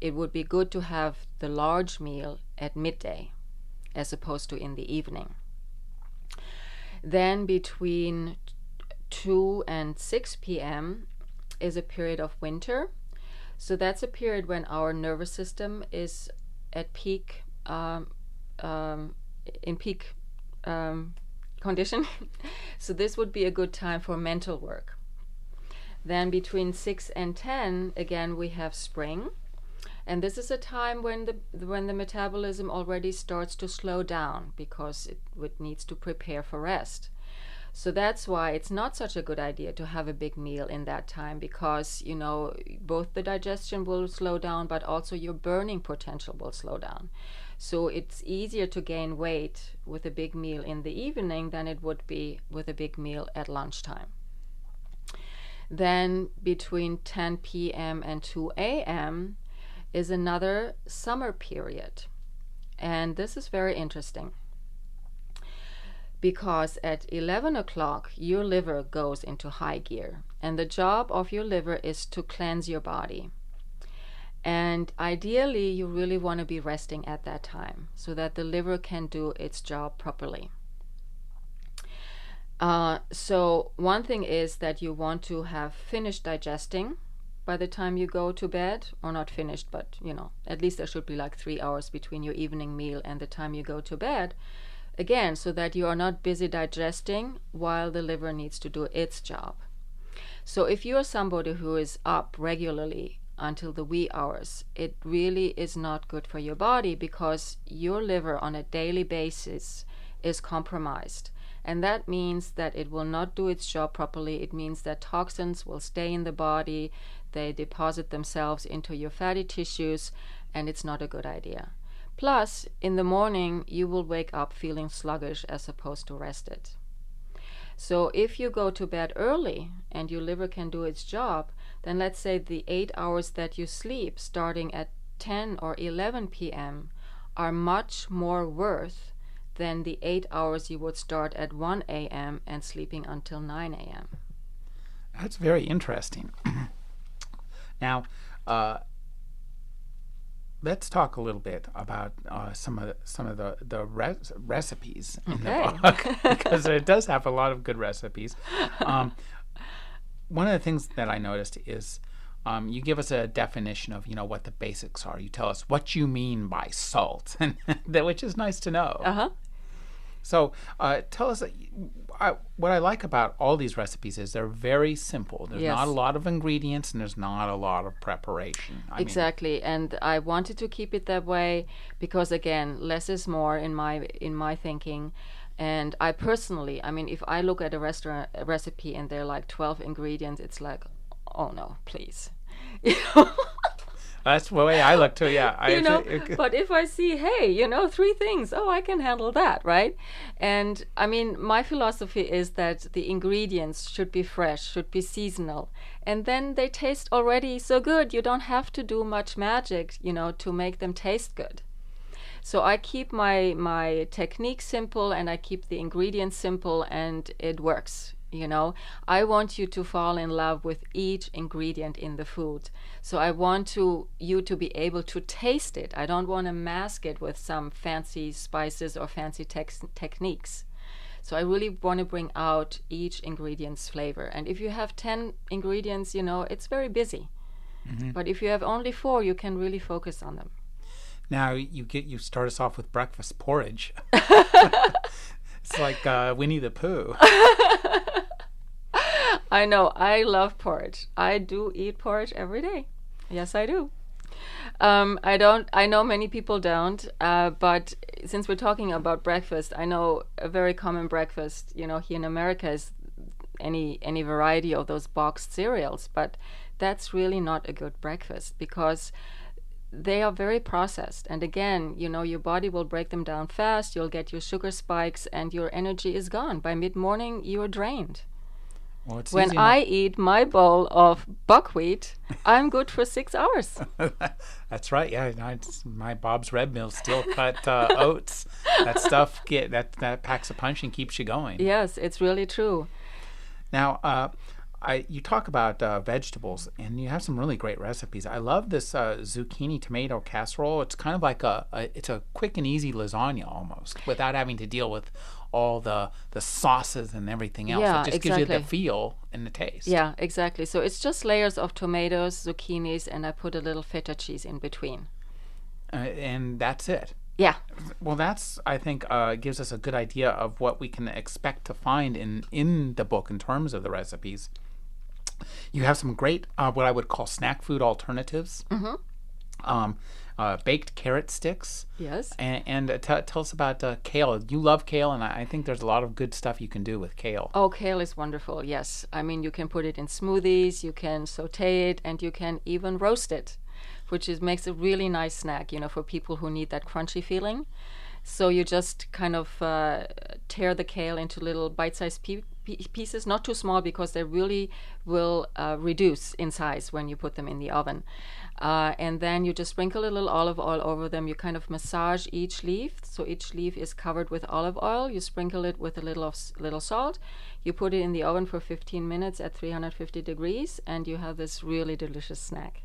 it would be good to have the large meal at midday as opposed to in the evening. Then between 2 and 6 p.m. is a period of winter. So that's a period when our nervous system is at peak, um, um, in peak um, condition. so this would be a good time for mental work. Then between 6 and 10, again, we have spring. And this is a time when the when the metabolism already starts to slow down because it, needs to prepare for rest. So that's why it's not such a good idea to have a big meal in that time because, you know, both the digestion will slow down, but also your burning potential will slow down. So it's easier to gain weight with a big meal in the evening than it would be with a big meal at lunchtime. Then between 10 p.m. and 2 a.m. is another summer period. And this is very interesting because at 11 o'clock your liver goes into high gear and the job of your liver is to cleanse your body and ideally you really want to be resting at that time so that the liver can do its job properly uh, so one thing is that you want to have finished digesting by the time you go to bed or not finished but you know at least there should be like three hours between your evening meal and the time you go to bed Again, so that you are not busy digesting while the liver needs to do its job. So, if you are somebody who is up regularly until the wee hours, it really is not good for your body because your liver on a daily basis is compromised. And that means that it will not do its job properly. It means that toxins will stay in the body, they deposit themselves into your fatty tissues, and it's not a good idea. Plus, in the morning, you will wake up feeling sluggish as opposed to rested. So, if you go to bed early and your liver can do its job, then let's say the eight hours that you sleep starting at 10 or 11 p.m. are much more worth than the eight hours you would start at 1 a.m. and sleeping until 9 a.m. That's very interesting. now, uh, let's talk a little bit about uh, some of the, some of the the res- recipes in Okay. the book because it does have a lot of good recipes. Um, one of the things that I noticed is um, you give us a definition of you know what the basics are. You tell us what you mean by salt, and which is nice to know. Uh huh. So, uh, tell us uh, I, what I like about all these recipes is they're very simple. There's Yes. not a lot of ingredients and there's not a lot of preparation. I mean, exactly and i wanted to keep it that way because again less is more in my in my thinking and i personally i mean if i look at a restaurant a recipe and there are like 12 ingredients it's like oh no please. You know? That's the way I look too. Yeah, I you know but if i see hey you know three things oh i can handle that right? And i mean my philosophy is that the ingredients should be fresh should be seasonal. And then they taste already so good you don't have to do much magic you know to make them taste good so I keep my my technique simple and I keep the ingredients simple and it works. You know, I want you to fall in love with each ingredient in the food. So I want to you to be able to taste it. I don't want to mask it with some fancy spices or fancy tex- techniques. So I really want to bring out each ingredient's flavor. And if you have 10 ingredients, you know, it's very busy. Mm-hmm. But if you have only 4, you can really focus on them. Now you get you start us off with breakfast porridge. it's like uh, Winnie the Pooh. I know. I love porridge. I do eat porridge every day. Yes, I do. Um, I don't. I know many people don't. Uh, but since we're talking about breakfast, I know a very common breakfast. You know, here in America is any any variety of those boxed cereals. But that's really not a good breakfast because they are very processed. And again, you know, your body will break them down fast. You'll get your sugar spikes, and your energy is gone by mid morning. You are drained. Well, When I eat my bowl of buckwheat, I'm good for six hours. That's right. Yeah, it's my Bob's Red Mill steel cut uh, oats. That stuff get that that packs a punch and keeps you going. yes, it's really true. Now, uh, I you talk about uh, vegetables, and you have some really great recipes. I love this uh, zucchini tomato casserole. It's kind of like a, a it's a quick and easy lasagna almost, without having to deal with all the the sauces and everything else. Yeah, it just gives you the feel and the taste. Yeah, exactly. So it's just layers of tomatoes, zucchinis, and I put a little feta cheese in between. uh, and that's it. Yeah, Well, that's I think uh, gives us a good idea of what we can expect to find in in the book in terms of the recipes. You have some great uh, what I would call snack food alternatives. Mm-hmm. Um, uh, baked carrot sticks. Yes. And, and uh, t- tell us about uh, kale. You love kale, and I I think there's a lot of good stuff you can do with kale. Oh, kale is wonderful. Yes. I mean, you can put it in smoothies, you can saute it, and you can even roast it, which is makes a really nice snack, you know, for people who need that crunchy feeling. So you just kind of uh, tear the kale into little bite-sized pe- pieces, not too small because they really will uh, reduce in size when you put them in the oven. Uh, and then you just sprinkle a little olive oil over them. You kind of massage each leaf, so each leaf is covered with olive oil. You sprinkle it with a little of little salt. You put it in the oven for 15 minutes at 350 degrees, and you have this really delicious snack.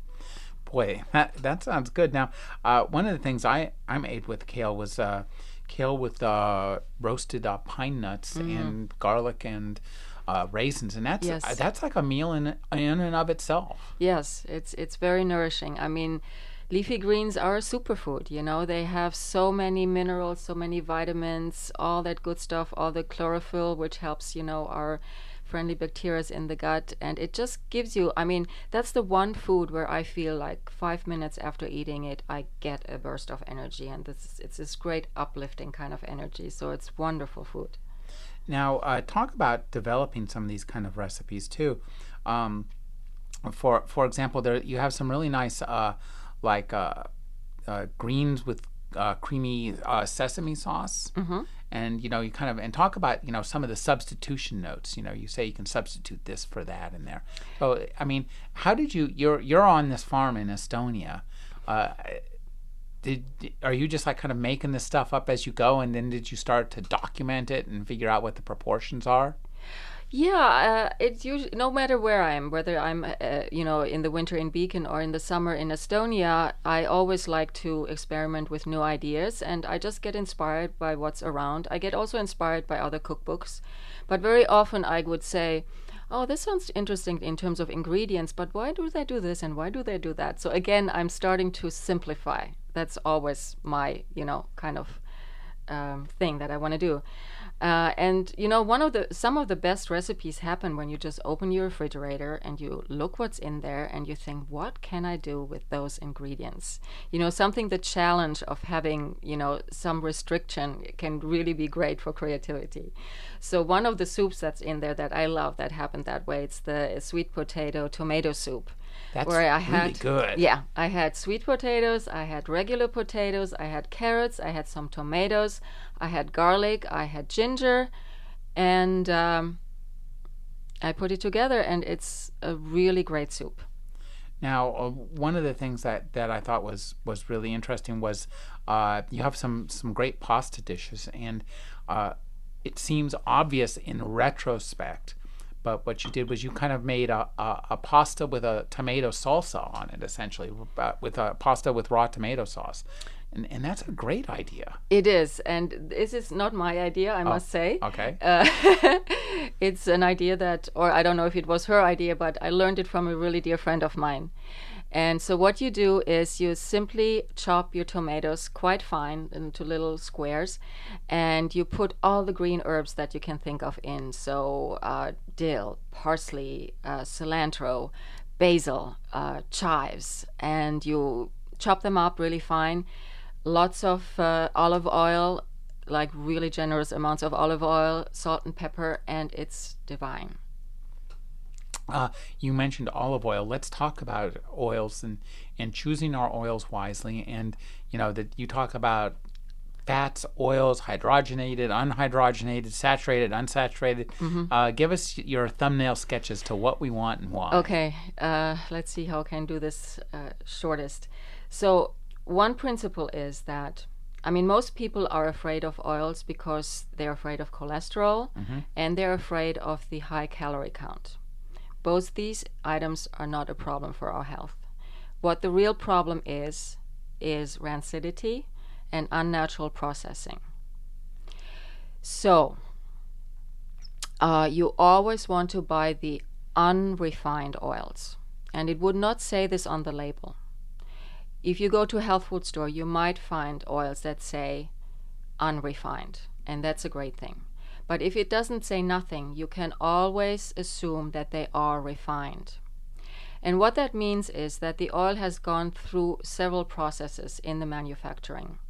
Boy, that, that sounds good. Now, uh, one of the things I, I made with kale was uh, kale with uh, roasted uh, pine nuts and garlic and uh, raisins, and that's Yes. uh, that's like a meal in in and of itself. Yes, it's it's very nourishing. I mean, leafy greens are a superfood. You know, they have so many minerals, so many vitamins, all that good stuff, all the chlorophyll, which helps you know our friendly bacteria in the gut, and it just gives you. I mean, that's the one food where I feel like five minutes after eating it, I get a burst of energy, and this it's this great uplifting kind of energy. So it's wonderful food. Now, uh, talk about developing some of these kind of recipes too. Um, for for example, there you have some really nice uh, like uh, uh, greens with uh, creamy uh, sesame sauce, mm-hmm. And you know you kind of and talk about you know some of the substitution notes. You know, you say you can substitute this for that in there. So, I mean, how did you? You're you're on this farm in Estonia. Uh, did are you just like kind of making this stuff up as you go, and then did you start to document it and figure out what the proportions are? Yeah, uh, it's usually no matter where I am, whether I'm, uh, you know, in the winter in Beacon or in the summer in Estonia. I always like to experiment with new ideas, and I just get inspired by what's around. I get also inspired by other cookbooks, but very often I would say, "Oh, this sounds interesting in terms of ingredients, but why do they do this and why do they do that?" So again, I'm starting to simplify. That's always my, you know, kind of um, thing that I want to do. Uh, and you know, one of the some of the best recipes happen when you just open your refrigerator and you look what's in there and you think, what can I do with those ingredients? You know, something the challenge of having you know some restriction can really be great for creativity. So one of the soups that's in there that I love that happened that way, it's the sweet potato tomato soup. That's where I really had good. yeah, I had sweet potatoes, I had regular potatoes, I had carrots, I had some tomatoes, I had garlic, I had ginger, and um, I put it together, and it's a really great soup. Now, uh, one of the things that, that I thought was, was really interesting was uh, you have some, some great pasta dishes, and uh, it seems obvious in retrospect. But what you did was you kind of made a, a, a pasta with a tomato salsa on it, essentially, uh, with a pasta with raw tomato sauce. And, and that's a great idea. It is, and this is not my idea, I must say. Okay. Uh, it's an idea that, or I don't know if it was her idea, but I learned it from a really dear friend of mine. And so what you do is you simply chop your tomatoes quite fine into little squares, and you put all the green herbs that you can think of in. So uh, dill, parsley, uh, cilantro, basil, uh, chives, and you chop them up really fine. Lots of uh, olive oil, like really generous amounts of olive oil, salt and pepper, and it's divine. Uh, you mentioned olive oil. Let's talk about oils and, and choosing our oils wisely. And you know that you talk about fats, oils, hydrogenated, unhydrogenated, saturated, unsaturated. Uh, give us your thumbnail sketches to what we want and why. Okay, uh, let's see how I can do this uh, shortest. So, one principle is that, I mean, most people are afraid of oils because they're afraid of cholesterol and they're afraid of the high calorie count. Both these items are not a problem for our health. What the real problem is, is rancidity and unnatural processing. So, uh, you always want to buy the unrefined oils. And it would not say this on the label. If you go to a health food store, you might find oils that say unrefined, and that's a great thing. But if it doesn't say nothing, you can always assume that they are refined. And what that means is that the oil has gone through several processes in the manufacturing.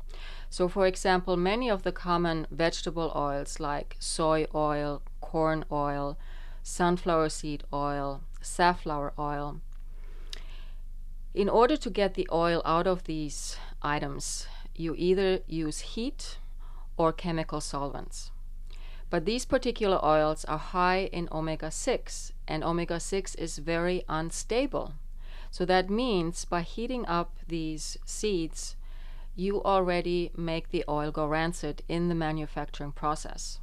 So, for example, many of the common vegetable oils like soy oil, corn oil, sunflower seed oil, safflower oil, in order to get the oil out of these items, you either use heat or chemical solvents. But these particular oils are high in omega 6, and omega 6 is very unstable. So that means by heating up these seeds, you already make the oil go rancid in the manufacturing process.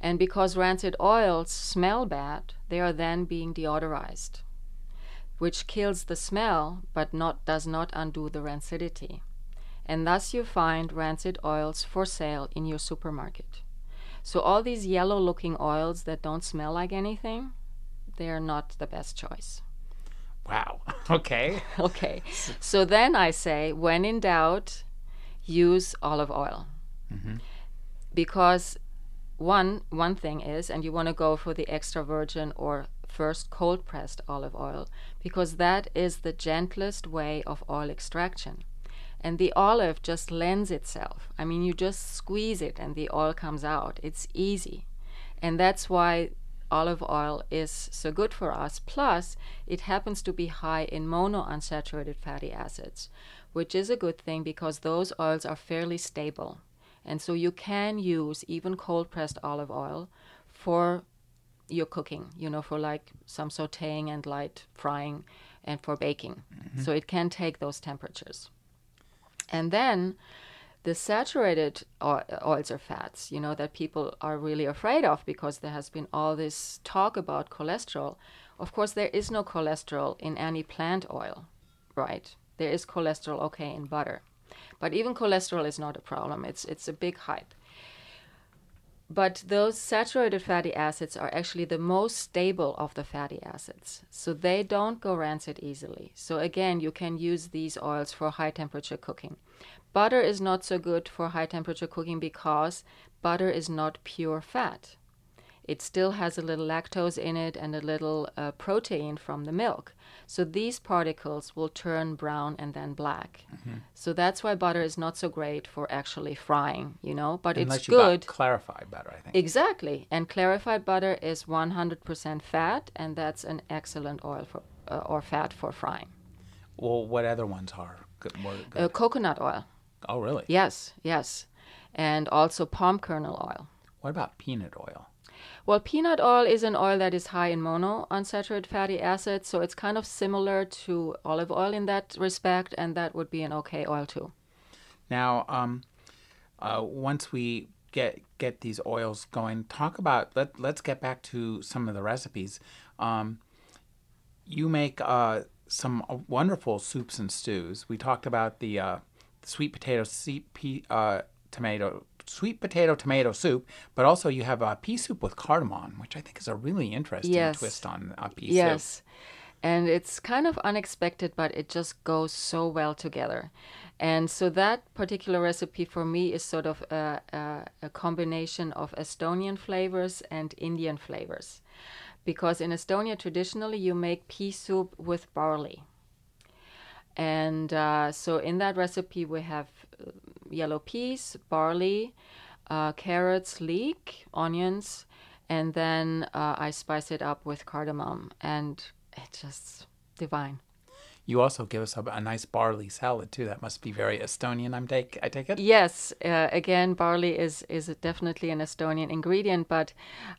And because rancid oils smell bad, they are then being deodorized, which kills the smell but not, does not undo the rancidity. And thus you find rancid oils for sale in your supermarket. So all these yellow looking oils that don't smell like anything, they are not the best choice. Wow. Okay. okay. So then I say, when in doubt, use olive oil. Mm-hmm. Because one one thing is, and you want to go for the extra virgin or first cold pressed olive oil, because that is the gentlest way of oil extraction. And the olive just lends itself. I mean, you just squeeze it and the oil comes out. It's easy. And that's why olive oil is so good for us. Plus, it happens to be high in monounsaturated fatty acids, which is a good thing because those oils are fairly stable. And so you can use even cold pressed olive oil for your cooking, you know, for like some sauteing and light frying and for baking. Mm-hmm. So it can take those temperatures. And then the saturated oils or fats, you know, that people are really afraid of because there has been all this talk about cholesterol. Of course, there is no cholesterol in any plant oil, right? There is cholesterol, okay, in butter. But even cholesterol is not a problem. It's it's a big hype. But those saturated fatty acids are actually the most stable of the fatty acids. So they don't go rancid easily. So again, you can use these oils for high temperature cooking. Butter is not so good for high temperature cooking because butter is not pure fat. It still has a little lactose in it and a little uh, protein from the milk. So these particles will turn brown and then black. Mm-hmm. So that's why butter is not so great for actually frying, you know, but Unless it's you good. clarified butter, I think. Exactly. And clarified butter is 100% fat, and that's an excellent oil for uh, or fat for frying. Well, what other ones are good? More good? Uh, coconut oil. Oh, really? Yes, yes. And also palm kernel oil. What about peanut oil? Well, peanut oil is an oil that is high in monounsaturated fatty acids, so it's kind of similar to olive oil in that respect, and that would be an okay oil too. Now, um, uh, once we get get these oils going, talk about let let's get back to some of the recipes. Um, you make uh, some wonderful soups and stews. We talked about the uh, sweet potato, sweet uh, tomato sweet potato tomato soup, but also you have a pea soup with cardamom, which I think is a really interesting yes. twist on a pea yes. soup. Yes. And it's kind of unexpected, but it just goes so well together. And so that particular recipe for me is sort of a, a, a combination of Estonian flavors and Indian flavors. Because in Estonia, traditionally, you make pea soup with barley. And uh, so in that recipe, we have yellow peas, barley, uh, carrots, leek, onions, and then uh, I spice it up with cardamom, and it's just divine. You also give us a, a, nice barley salad too. That must be very Estonian. I'm take I take it. Yes, uh, again, barley is is definitely an Estonian ingredient, but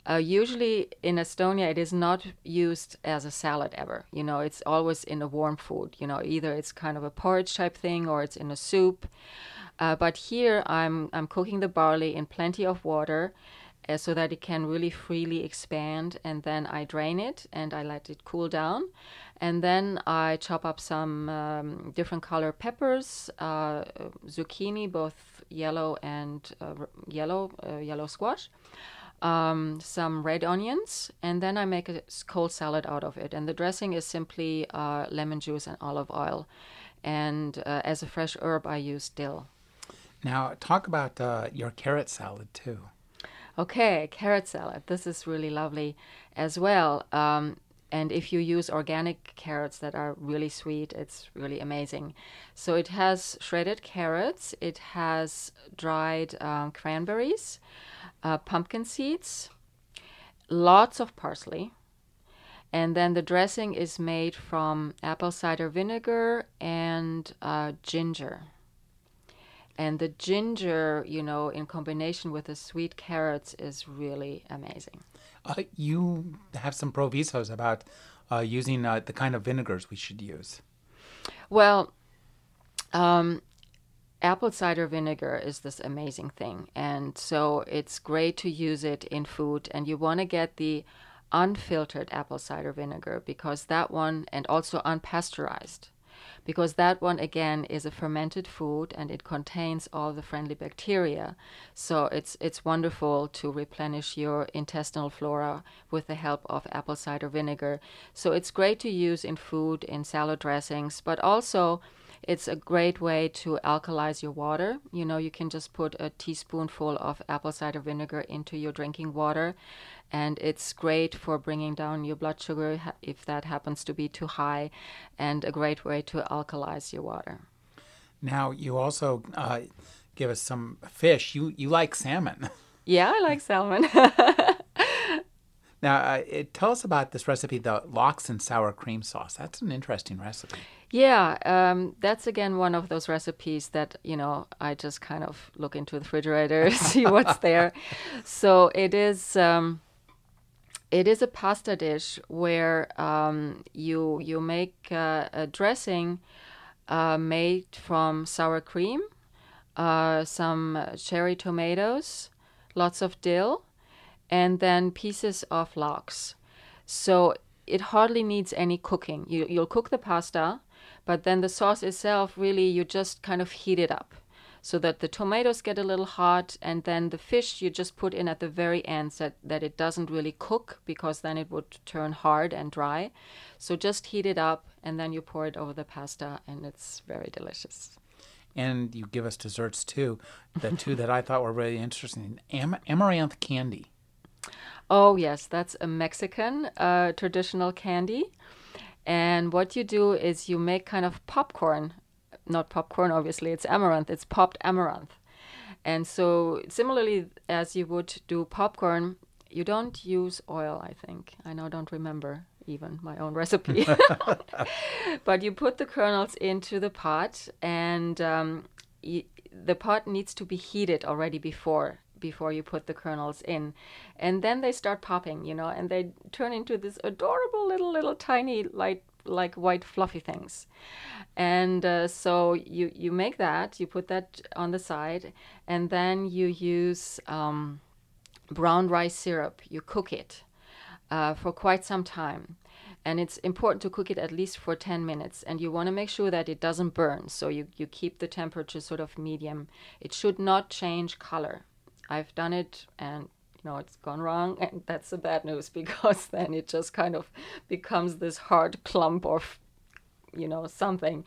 uh, usually in Estonia it is not used as a salad ever. You know, it's always in a warm food. You know, either it's kind of a porridge type thing or it's in a soup. Uh, but here I'm I'm cooking the barley in plenty of water. Uh, so that it can really freely expand, and then I drain it and I let it cool down, and then I chop up some um, different color peppers, uh, zucchini, both yellow and uh, yellow, uh, yellow squash, um, some red onions, and then I make a cold salad out of it. And the dressing is simply uh, lemon juice and olive oil. And uh, as a fresh herb, I use dill. Now, talk about uh, your carrot salad too. Okay, carrot salad. This is really lovely as well. Um, And if you use organic carrots that are really sweet, it's really amazing. So it has shredded carrots, it has dried um, cranberries, uh, pumpkin seeds, lots of parsley. And then the dressing is made from apple cider vinegar and uh, ginger. And the ginger, you know, in combination with the sweet carrots is really amazing. Uh, you have some provisos about uh, using uh, the kind of vinegars we should use. Well, um, apple cider vinegar is this amazing thing. And so it's great to use it in food. And you want to get the unfiltered apple cider vinegar because that one, and also unpasteurized, because that one again is a fermented food and it contains all the friendly bacteria. So it's it's wonderful to replenish your intestinal flora with the help of apple cider vinegar. So it's great to use in food, in salad dressings, but also it's a great way to alkalize your water. You know, you can just put a teaspoonful of apple cider vinegar into your drinking water, and it's great for bringing down your blood sugar if that happens to be too high, and a great way to alkalize your water. Now, you also uh, give us some fish. You you like salmon? Yeah, I like salmon. now, uh, it, tell us about this recipe, the lox and sour cream sauce. That's an interesting recipe. Yeah, um, that's again one of those recipes that you know I just kind of look into the refrigerator, see what's there. So it is. Um, it is a pasta dish where um, you you make uh, a dressing uh, made from sour cream, uh, some cherry tomatoes, lots of dill, and then pieces of lox. So it hardly needs any cooking. You, you'll cook the pasta, but then the sauce itself really you just kind of heat it up so that the tomatoes get a little hot and then the fish you just put in at the very end so that it doesn't really cook because then it would turn hard and dry. So just heat it up and then you pour it over the pasta and it's very delicious. And you give us desserts too. The two that I thought were really interesting Am- amaranth candy. Oh, yes, that's a Mexican uh, traditional candy. And what you do is you make kind of popcorn not popcorn, obviously, it's amaranth, it's popped amaranth. And so, similarly, as you would do popcorn, you don't use oil, I think. I now don't remember even my own recipe. but you put the kernels into the pot, and um, y- the pot needs to be heated already before before you put the kernels in. And then they start popping you know and they turn into this adorable little little tiny light like white fluffy things. And uh, so you you make that you put that on the side and then you use um, brown rice syrup. You cook it uh, for quite some time. And it's important to cook it at least for 10 minutes and you want to make sure that it doesn't burn. So you, you keep the temperature sort of medium. It should not change color i've done it and you know it's gone wrong and that's the bad news because then it just kind of becomes this hard clump of you know something.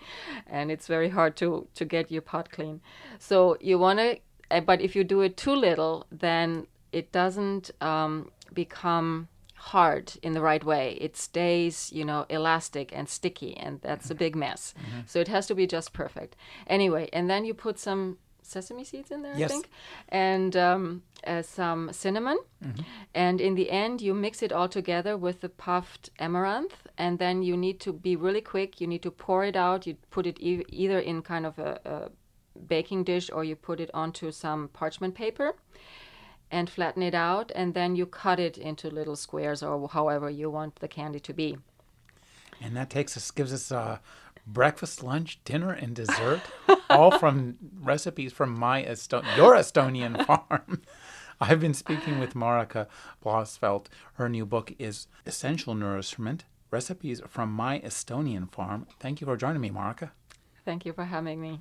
And it's very hard to to get your pot clean. So you want to eh, but if you do it too little then it doesn't um, become hard in the right way. It stays you know elastic and sticky and that's a big mess. Mm-hmm. so it has to be just perfect. Anyway and then you put some sesame seeds in there, yes. I think, and um, uh, some cinnamon. Mm-hmm. And in the end, you mix it all together with the puffed amaranth, and then you need to be really quick. You need to pour it out. You put it e- either in kind of a, a baking dish or you put it onto some parchment paper and flatten it out, and then you cut it into little squares or however you want the candy to be. And that takes us, gives us uh, breakfast, lunch, dinner, and dessert, all from recipes from my Esto- your Estonian farm. I've been speaking with Marika Blossfeldt. Her new book is Essential Nourishment Recipes from My Estonian Farm. Thank you for joining me, Marika. Thank you for having me.